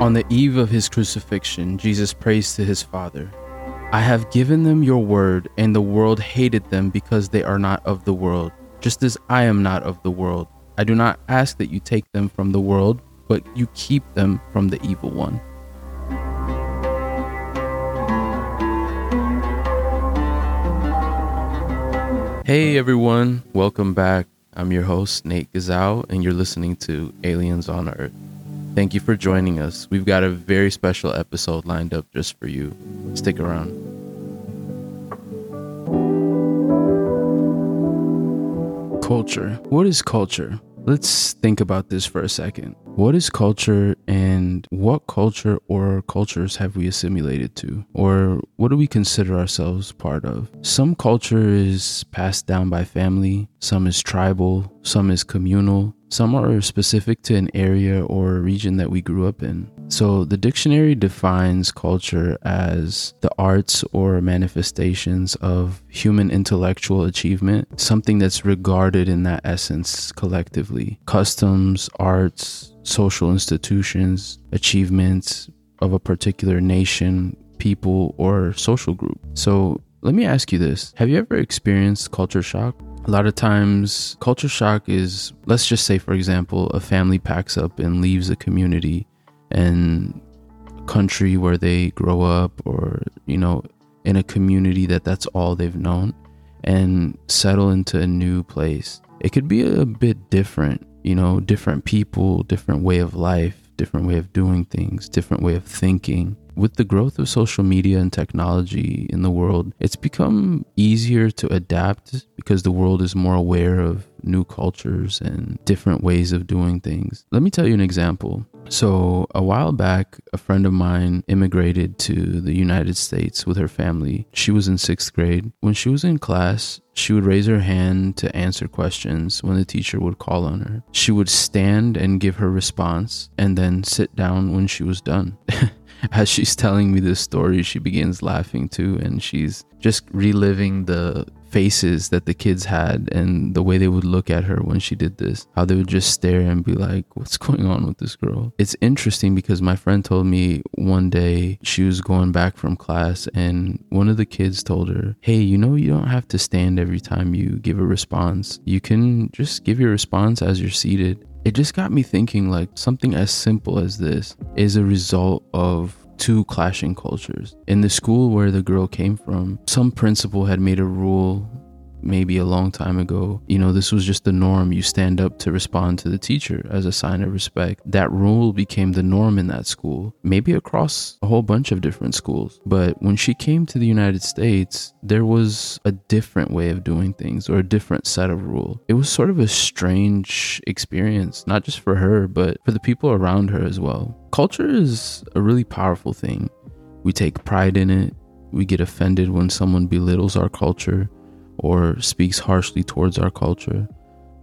On the eve of his crucifixion, Jesus prays to his Father I have given them your word, and the world hated them because they are not of the world, just as I am not of the world. I do not ask that you take them from the world, but you keep them from the evil one. Hey everyone, welcome back. I'm your host, Nate Gazal, and you're listening to Aliens on Earth. Thank you for joining us. We've got a very special episode lined up just for you. Stick around. Culture. What is culture? Let's think about this for a second. What is culture and what culture or cultures have we assimilated to? Or what do we consider ourselves part of? Some culture is passed down by family, some is tribal, some is communal, some are specific to an area or region that we grew up in. So, the dictionary defines culture as the arts or manifestations of human intellectual achievement, something that's regarded in that essence collectively. Customs, arts, social institutions, achievements of a particular nation, people, or social group. So, let me ask you this Have you ever experienced culture shock? A lot of times, culture shock is, let's just say, for example, a family packs up and leaves a community and country where they grow up, or, you know, in a community that that's all they've known, and settle into a new place. It could be a bit different, you know, different people, different way of life, different way of doing things, different way of thinking with the growth of social media and technology in the world, it's become easier to adapt because the world is more aware of new cultures and different ways of doing things. Let me tell you an example. So, a while back, a friend of mine immigrated to the United States with her family. She was in sixth grade. When she was in class, she would raise her hand to answer questions when the teacher would call on her. She would stand and give her response and then sit down when she was done. as she's telling me this story, she begins laughing too, and she's just reliving the faces that the kids had and the way they would look at her when she did this. How they would just stare and be like, What's going on with this girl? It's interesting because my friend told me one day she was going back from class and one of the kids told her, Hey, you know, you don't have to stand every time you give a response. You can just give your response as you're seated. It just got me thinking like something as simple as this is a result of two clashing cultures. In the school where the girl came from, some principal had made a rule maybe a long time ago. You know, this was just the norm. You stand up to respond to the teacher as a sign of respect. That rule became the norm in that school, maybe across a whole bunch of different schools. But when she came to the United States, there was a different way of doing things or a different set of rule. It was sort of a strange experience, not just for her, but for the people around her as well. Culture is a really powerful thing. We take pride in it. We get offended when someone belittles our culture or speaks harshly towards our culture,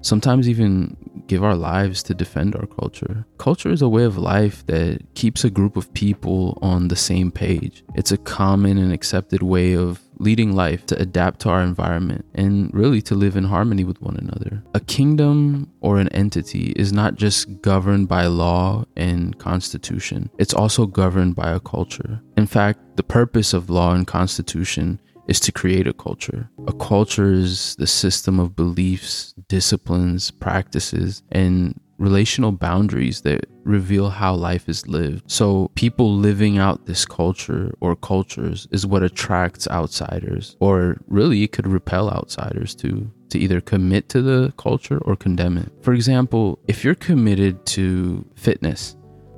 sometimes even give our lives to defend our culture. Culture is a way of life that keeps a group of people on the same page. It's a common and accepted way of leading life to adapt to our environment and really to live in harmony with one another. A kingdom or an entity is not just governed by law and constitution, it's also governed by a culture. In fact, the purpose of law and constitution is to create a culture. A culture is the system of beliefs, disciplines, practices, and relational boundaries that reveal how life is lived. So, people living out this culture or cultures is what attracts outsiders, or really, it could repel outsiders too, to either commit to the culture or condemn it. For example, if you're committed to fitness,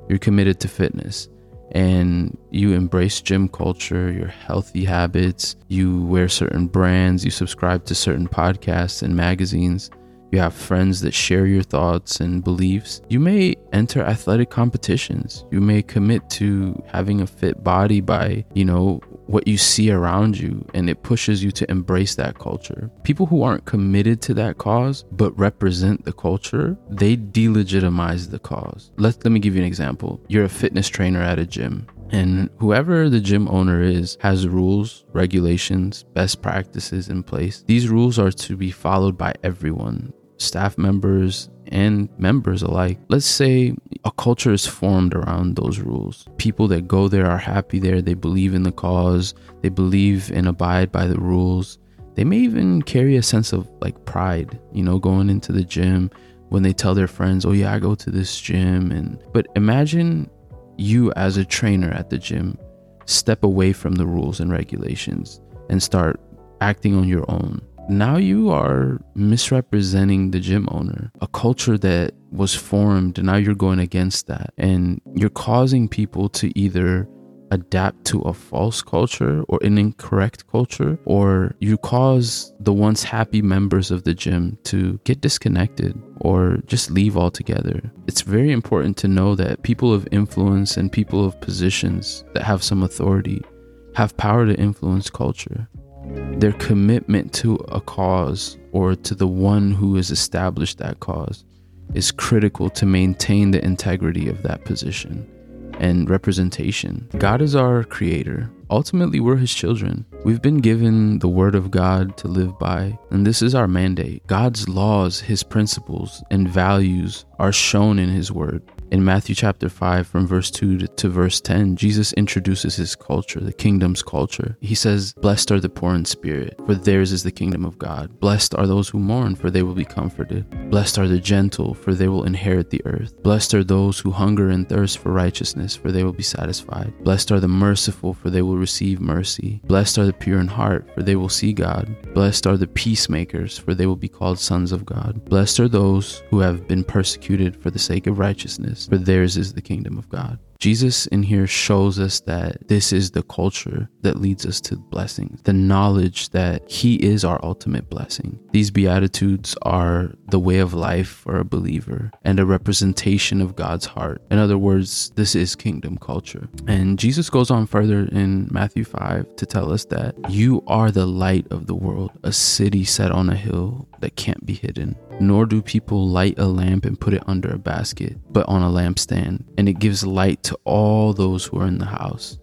you're committed to fitness and you embrace gym culture, your healthy habits, you wear certain brands, you subscribe to certain podcasts and magazines, you have friends that share your thoughts and beliefs, you may enter athletic competitions. You may commit to having a fit body by, you know, what you see around you and it pushes you to embrace that culture. People who aren't committed to that cause but represent the culture, they delegitimize the cause. Let let me give you an example. You're a fitness trainer at a gym and whoever the gym owner is has rules, regulations, best practices in place. These rules are to be followed by everyone staff members and members alike. Let's say a culture is formed around those rules. People that go there are happy there. They believe in the cause. They believe and abide by the rules. They may even carry a sense of like pride, you know, going into the gym when they tell their friends, "Oh yeah, I go to this gym." And but imagine you as a trainer at the gym step away from the rules and regulations and start acting on your own now you are misrepresenting the gym owner, a culture that was formed, and now you're going against that. And you're causing people to either adapt to a false culture or an incorrect culture, or you cause the once happy members of the gym to get disconnected or just leave altogether. It's very important to know that people of influence and people of positions that have some authority have power to influence culture their commitment to a cause or to the one who has established that cause is critical to maintain the integrity of that position and representation. God is our creator. Ultimately, we're his children. We've been given the word of God to live by, and this is our mandate. God's laws, his principles, and values are shown in his word. In Matthew chapter 5, from verse 2 to, verse 10, Jesus introduces his culture, the kingdom's culture. He says, Blessed are the poor in spirit, for theirs is the kingdom of God. Blessed are those who mourn, for they will be comforted. Blessed are the gentle, for they will inherit the earth. Blessed are those who hunger and thirst for righteousness, for they will be satisfied. Blessed are the merciful, for they will receive mercy. Blessed are the pure in heart, for they will see God. Blessed are the peacemakers, for they will be called sons of God. Blessed are those who have been persecuted for the sake of righteousness for theirs is the kingdom of God. Jesus in here shows us that this is the culture that leads us to blessings, the knowledge that He is our ultimate blessing. These Beatitudes are the way of life for a believer and a representation of God's heart. In other words, this is kingdom culture. And Jesus goes on further in Matthew 5 to tell us that you are the light of the world, a city set on a hill that can't be hidden. Nor do people light a lamp and put it under a basket, but on a lampstand, and it gives light to all those who are in the house.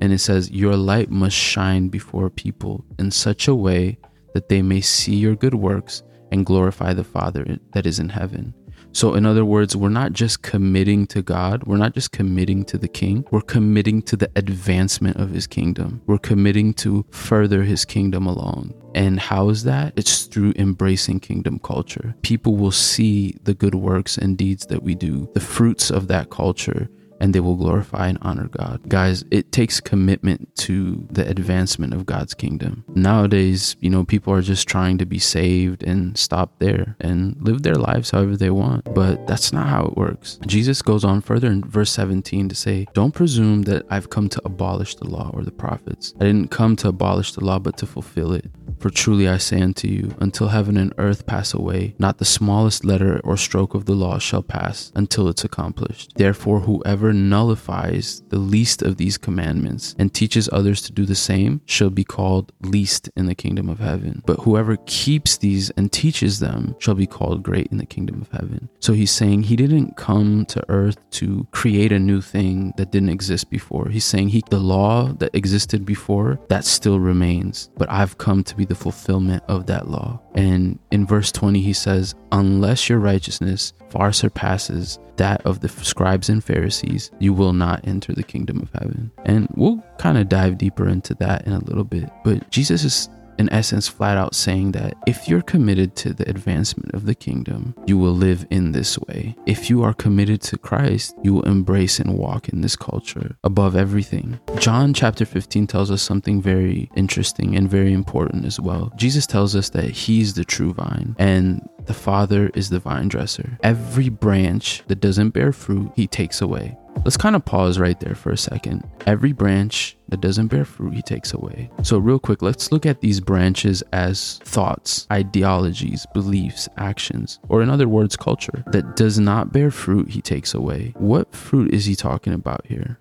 And it says, Your light must shine before people in such a way that they may see your good works and glorify the Father that is in heaven. So, in other words, we're not just committing to God, we're not just committing to the King, we're committing to the advancement of His kingdom. We're committing to further His kingdom along. And how is that? It's through embracing kingdom culture. People will see the good works and deeds that we do, the fruits of that culture, and they will glorify and honor God. Guys, it takes commitment to the advancement of God's kingdom. Nowadays, you know, people are just trying to be saved and stop there and live their lives however they want, but that's not how it works. Jesus goes on further in verse 17 to say, Don't presume that I've come to abolish the law or the prophets. I didn't come to abolish the law, but to fulfill it. For truly I say unto you, until heaven and earth pass away, not the smallest letter or stroke of the law shall pass until it's accomplished. Therefore, whoever nullifies the least of these commandments and teaches others to do the same shall be called least in the kingdom of heaven. But whoever keeps these and teaches them shall be called great in the kingdom of heaven. So he's saying he didn't come to earth to create a new thing that didn't exist before. He's saying he the law that existed before that still remains, but I've come to be the fulfillment of that law. And in verse 20, he says, Unless your righteousness far surpasses that of the scribes and Pharisees, you will not enter the kingdom of heaven. And we'll kind of dive deeper into that in a little bit. But Jesus is in essence, flat out saying that if you're committed to the advancement of the kingdom, you will live in this way. If you are committed to Christ, you will embrace and walk in this culture above everything. John chapter 15 tells us something very interesting and very important as well. Jesus tells us that He's the true vine and the Father is the vine dresser. Every branch that doesn't bear fruit, He takes away. Let's kind of pause right there for a second. Every branch that doesn't bear fruit, he takes away. So, real quick, let's look at these branches as thoughts, ideologies, beliefs, actions, or in other words, culture that does not bear fruit, he takes away. What fruit is he talking about here?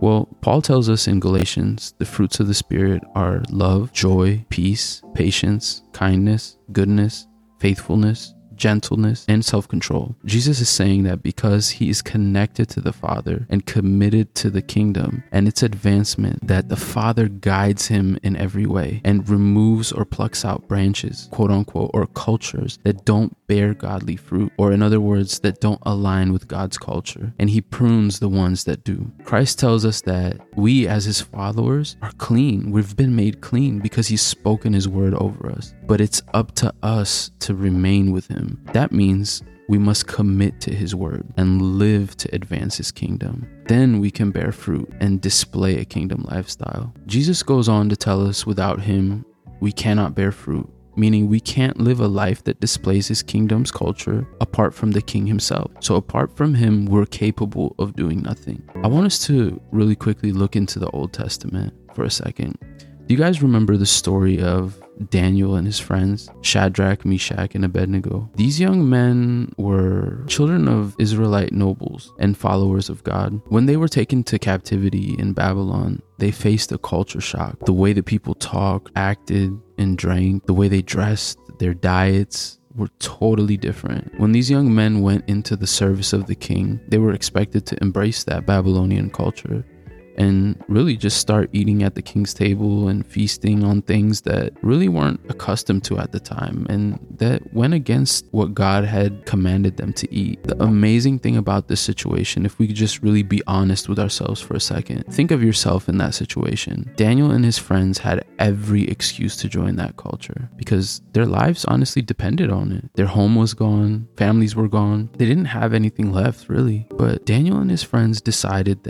Well, Paul tells us in Galatians the fruits of the Spirit are love, joy, peace, patience, kindness, goodness, faithfulness, gentleness, and self control. Jesus is saying that because he is connected to the Father and committed to the kingdom and its advancement, that the Father guides him in every way and removes or plucks out branches, quote unquote, or cultures that don't bear godly fruit, or in other words, that don't align with God's culture. And he prunes the ones that do. Christ tells us that we, as his followers, are clean. We've been made clean because he's spoken his word over us. But it's up to us to remain with him. That means we must commit to his word and live to advance his kingdom. Then we can bear fruit and display a kingdom lifestyle. Jesus goes on to tell us without him, we cannot bear fruit meaning we can't live a life that displays his kingdom's culture apart from the king himself. So, apart from him, we're capable of doing nothing. I want us to really quickly look into the Old Testament for a second. Do you guys remember the story of Daniel and his friends, Shadrach, Meshach, and Abednego? These young men were children of Israelite nobles and followers of God. When they were taken to captivity in Babylon, they faced a culture shock. The way that people talked, acted, and drank, the way they dressed, their diets, were totally different. When these young men went into the service of the king, they were expected to embrace that Babylonian culture and really just start eating at the king's table and feasting on things that really weren't accustomed to at the time and that went against what God had commanded them to eat. The amazing thing about this situation, if we could just really be honest with ourselves for a second, think of yourself in that situation. Daniel and his friends had every excuse to join that culture because their lives honestly depended on it. Their home was gone, families were gone, they didn't have anything left really. But Daniel and his friends decided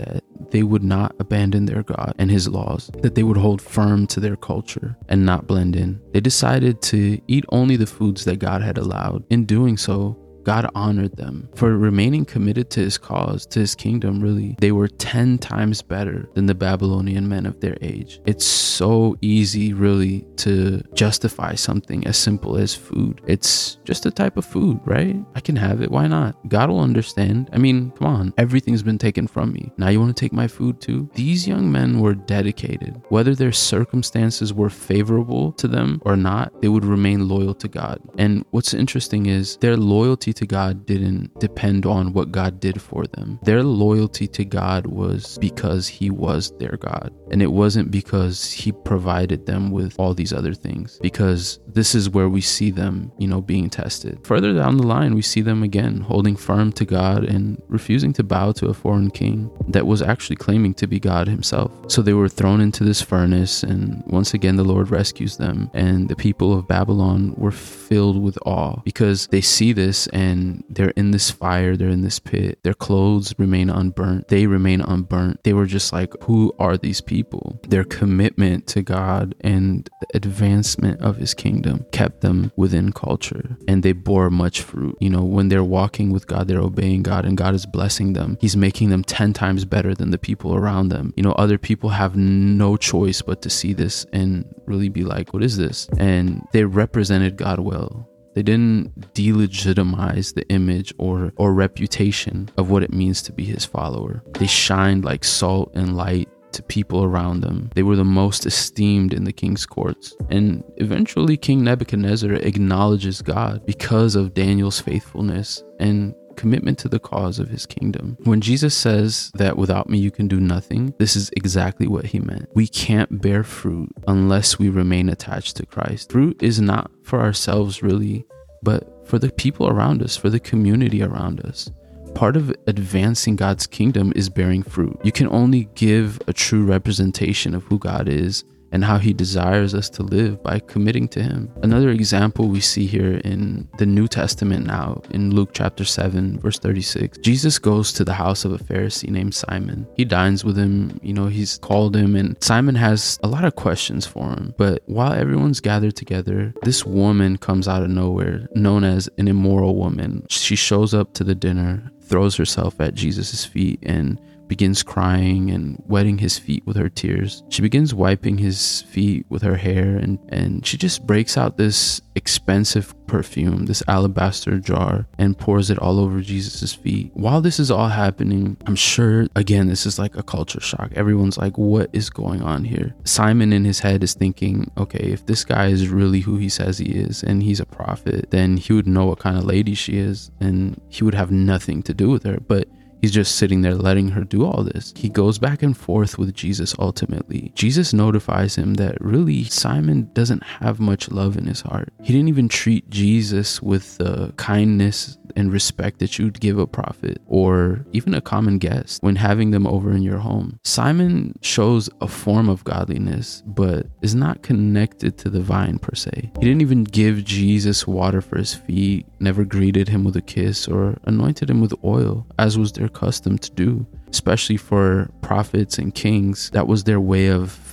they would not abandon their God and his laws, that they would hold firm to their culture and not blend in. They decided to eat only the foods that God had allowed. In doing so, God honored them for remaining committed to his cause, to his kingdom, really. They were 10 times better than the Babylonian men of their age. It's so easy, really, to justify something as simple as food. It's just a type of food, right? I can have it. Why not? God will understand. I mean, come on, everything's been taken from me. Now you want to take my food too? These young men were dedicated. Whether their circumstances were favorable to them or not, they would remain loyal to God. And what's interesting is their loyalty to God didn't depend on what God did for them. Their loyalty to God was because He was their God. And it wasn't because He provided them with all these other things, because this is where we see them, you know, being tested. Further down the line, we see them again holding firm to God and refusing to bow to a foreign king that was actually claiming to be God Himself. So they were thrown into this furnace, and once again, the Lord rescues them. And the people of Babylon were filled with awe because they see this and and they're in this fire, they're in this pit. Their clothes remain unburnt, they remain unburnt. They were just like, who are these people? Their commitment to God and the advancement of his kingdom kept them within culture and they bore much fruit. You know, when they're walking with God, they're obeying God and God is blessing them. He's making them 10 times better than the people around them. You know, other people have no choice but to see this and really be like, what is this? And they represented God well. They didn't delegitimize the image or, or reputation of what it means to be his follower. They shined like salt and light to people around them. They were the most esteemed in the king's courts. And eventually, King Nebuchadnezzar acknowledges God because of Daniel's faithfulness and commitment to the cause of his kingdom. When Jesus says that without me you can do nothing, this is exactly what he meant. We can't bear fruit unless we remain attached to Christ. Fruit is not for ourselves, really, but for the people around us, for the community around us. Part of advancing God's kingdom is bearing fruit. You can only give a true representation of who God is and how he desires us to live by committing to him. Another example we see here in the New Testament now in Luke chapter 7 verse 36. Jesus goes to the house of a Pharisee named Simon. He dines with him, you know, he's called him and Simon has a lot of questions for him. But while everyone's gathered together, this woman comes out of nowhere, known as an immoral woman. She shows up to the dinner, throws herself at Jesus' feet and begins crying and wetting his feet with her tears. She begins wiping his feet with her hair and, and she just breaks out this expensive perfume, this alabaster jar, and pours it all over Jesus' feet. While this is all happening, I'm sure, again, this is like a culture shock. Everyone's like, what is going on here? Simon in his head is thinking, okay, if this guy is really who he says he is and he's a prophet, then he would know what kind of lady she is and he would have nothing to do with her. But He's just sitting there letting her do all this. He goes back and forth with Jesus ultimately. Jesus notifies him that really Simon doesn't have much love in his heart. He didn't even treat Jesus with the kindness and respect that you'd give a prophet or even a common guest when having them over in your home. Simon shows a form of godliness, but is not connected to the vine per se. He didn't even give Jesus water for his feet, never greeted him with a kiss, or anointed him with oil, as was their custom to do. Especially for prophets and kings, that was their way of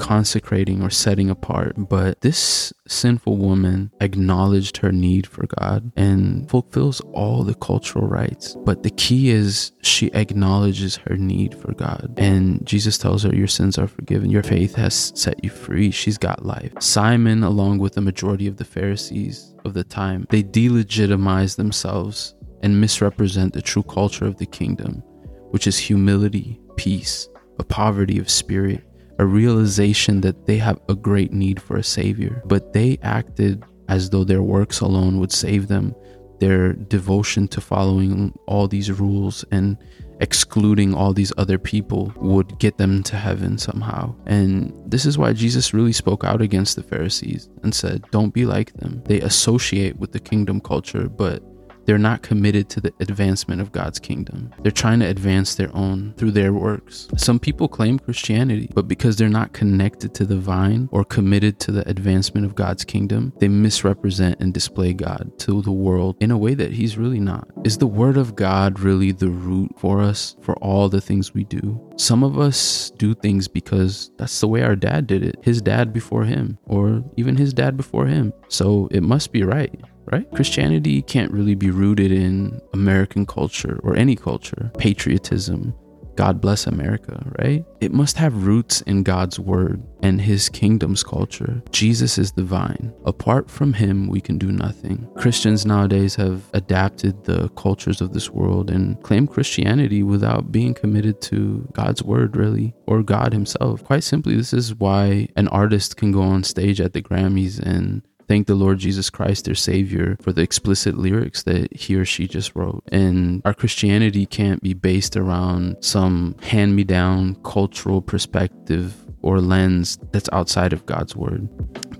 consecrating or setting apart. But this sinful woman acknowledged her need for God and fulfills all the cultural rites. But the key is she acknowledges her need for God. And Jesus tells her, Your sins are forgiven. Your faith has set you free. She's got life. Simon, along with the majority of the Pharisees of the time, they delegitimize themselves and misrepresent the true culture of the kingdom, which is humility, peace, a poverty of spirit, a realization that they have a great need for a savior, but they acted as though their works alone would save them. Their devotion to following all these rules and excluding all these other people would get them to heaven somehow. And this is why Jesus really spoke out against the Pharisees and said, Don't be like them. They associate with the kingdom culture, but they're not committed to the advancement of God's kingdom. They're trying to advance their own through their works. Some people claim Christianity, but because they're not connected to the vine or committed to the advancement of God's kingdom, they misrepresent and display God to the world in a way that He's really not. Is the Word of God really the root for us for all the things we do? Some of us do things because that's the way our dad did it, his dad before him, or even his dad before him. So it must be right right? Christianity can't really be rooted in American culture or any culture, patriotism. God bless America, right? It must have roots in God's word and his kingdom's culture. Jesus is the vine. Apart from him, we can do nothing. Christians nowadays have adapted the cultures of this world and claim Christianity without being committed to God's word, really, or God himself. Quite simply, this is why an artist can go on stage at the Grammys and thank the Lord Jesus Christ, their Savior, for the explicit lyrics that he or she just wrote. And our Christianity can't be based around some hand me down cultural perspective or lens that's outside of God's word.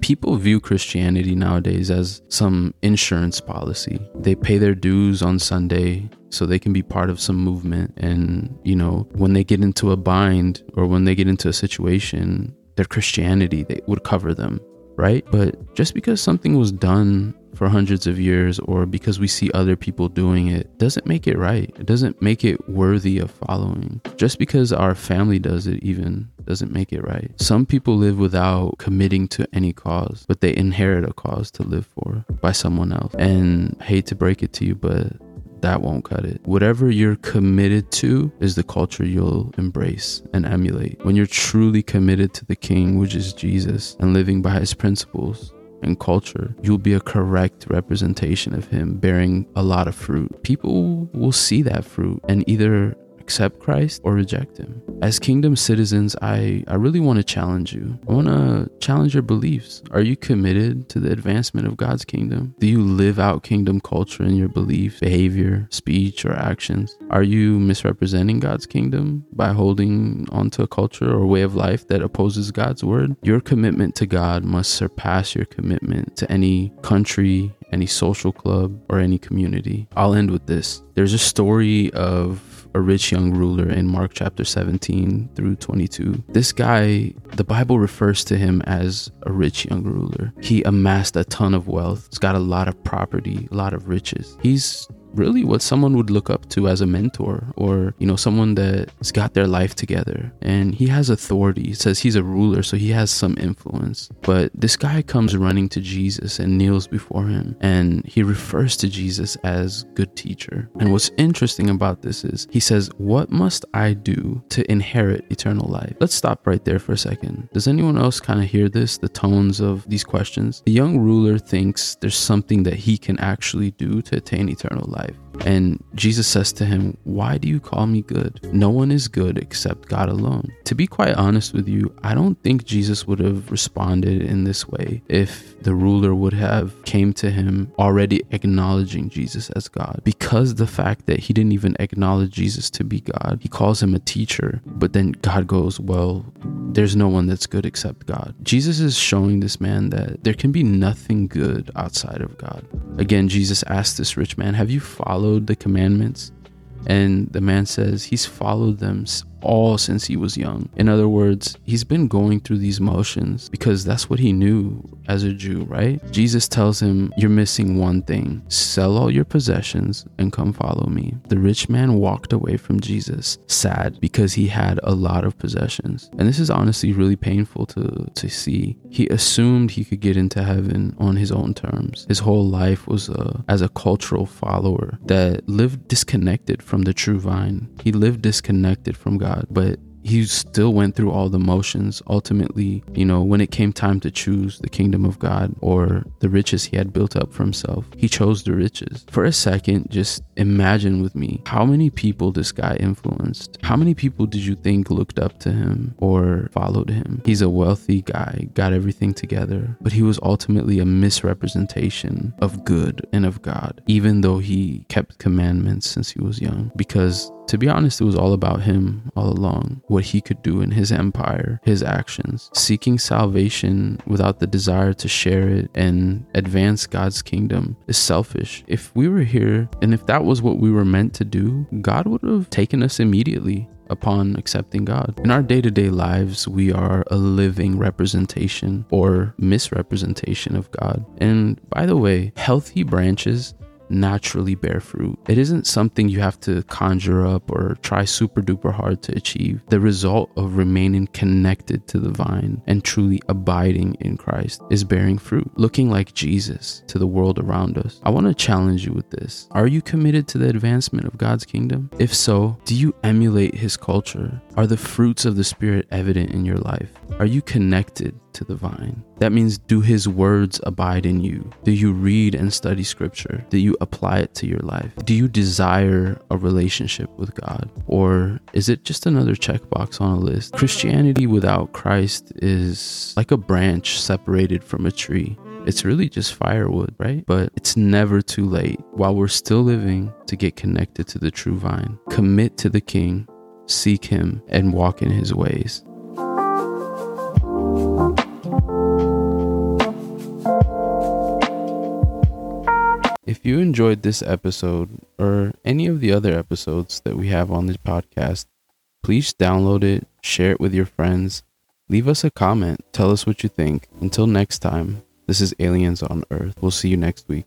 People view Christianity nowadays as some insurance policy. They pay their dues on Sunday so they can be part of some movement. And, you know, when they get into a bind or when they get into a situation, their Christianity they would cover them right? But just because something was done for hundreds of years or because we see other people doing it doesn't make it right. It doesn't make it worthy of following. Just because our family does it, even doesn't make it right. Some people live without committing to any cause, but they inherit a cause to live for by someone else. And I hate to break it to you, but that won't cut it. Whatever you're committed to is the culture you'll embrace and emulate. When you're truly committed to the King, which is Jesus, and living by his principles, and culture, you'll be a correct representation of him bearing a lot of fruit. People will see that fruit and either accept Christ or reject him. As kingdom citizens, I, I really want to challenge you. I want to challenge your beliefs. Are you committed to the advancement of God's kingdom? Do you live out kingdom culture in your belief, behavior, speech, or actions? Are you misrepresenting God's kingdom by holding onto a culture or way of life that opposes God's word? Your commitment to God must surpass your commitment to any country, any social club, or any community. I'll end with this. There's a story of a rich young ruler in Mark chapter 17 through 22. This guy, the Bible refers to him as a rich young ruler. He amassed a ton of wealth, he's got a lot of property, a lot of riches. He's really what someone would look up to as a mentor or, you know, someone that's got their life together and he has authority. It says he's a ruler, so he has some influence. But this guy comes running to Jesus and kneels before him and he refers to Jesus as good teacher. And what's interesting about this is he says, What must I do to inherit eternal life? Let's stop right there for a second. Does anyone else kind of hear this, the tones of these questions? The young ruler thinks there's something that he can actually do to attain eternal life life. And Jesus says to him, Why do you call me good? No one is good except God alone. To be quite honest with you, I don't think Jesus would have responded in this way if the ruler would have came to him already acknowledging Jesus as God. Because the fact that he didn't even acknowledge Jesus to be God, he calls him a teacher, but then God goes, Well, there's no one that's good except God. Jesus is showing this man that there can be nothing good outside of God. Again, Jesus asked this rich man, Have you followed the commandments? And the man says he's followed them all since he was young. In other words, he's been going through these motions because that's what he knew as a Jew, right? Jesus tells him, You're missing one thing sell all your possessions and come follow me. The rich man walked away from Jesus sad because he had a lot of possessions. And this is honestly really painful to, to see. He assumed he could get into heaven on his own terms. His whole life was uh, as a cultural follower that lived disconnected from the true vine. He lived disconnected from God God, but he still went through all the motions. Ultimately, you know, when it came time to choose the kingdom of God or the riches he had built up for himself, he chose the riches. For a second, just imagine with me how many people this guy influenced. How many people did you think looked up to him or followed him? He's a wealthy guy, got everything together, but he was ultimately a misrepresentation of good and of God, even though he kept commandments since he was young. Because to be honest, it was all about him all along, what he could do in his empire, his actions. Seeking salvation without the desire to share it and advance God's kingdom is selfish. If we were here and if that was what we were meant to do, God would have taken us immediately upon accepting God. In our day to day lives, we are a living representation or misrepresentation of God. And by the way, healthy branches naturally bear fruit. It isn't something you have to conjure up or try super duper hard to achieve. The result of remaining connected to the vine and truly abiding in Christ is bearing fruit, looking like Jesus to the world around us. I want to challenge you with this. Are you committed to the advancement of God's kingdom? If so, do you emulate his culture? Are the fruits of the Spirit evident in your life? Are you connected to the vine? That means, do his words abide in you? Do you read and study scripture? Do you apply it to your life? Do you desire a relationship with God? Or is it just another checkbox on a list? Christianity without Christ is like a branch separated from a tree. It's really just firewood, right? But it's never too late while we're still living to get connected to the true vine. Commit to the King, seek Him, and walk in His ways. If you enjoyed this episode or any of the other episodes that we have on this podcast, please download it, share it with your friends, leave us a comment, tell us what you think. Until next time, this is Aliens on Earth. We'll see you next week.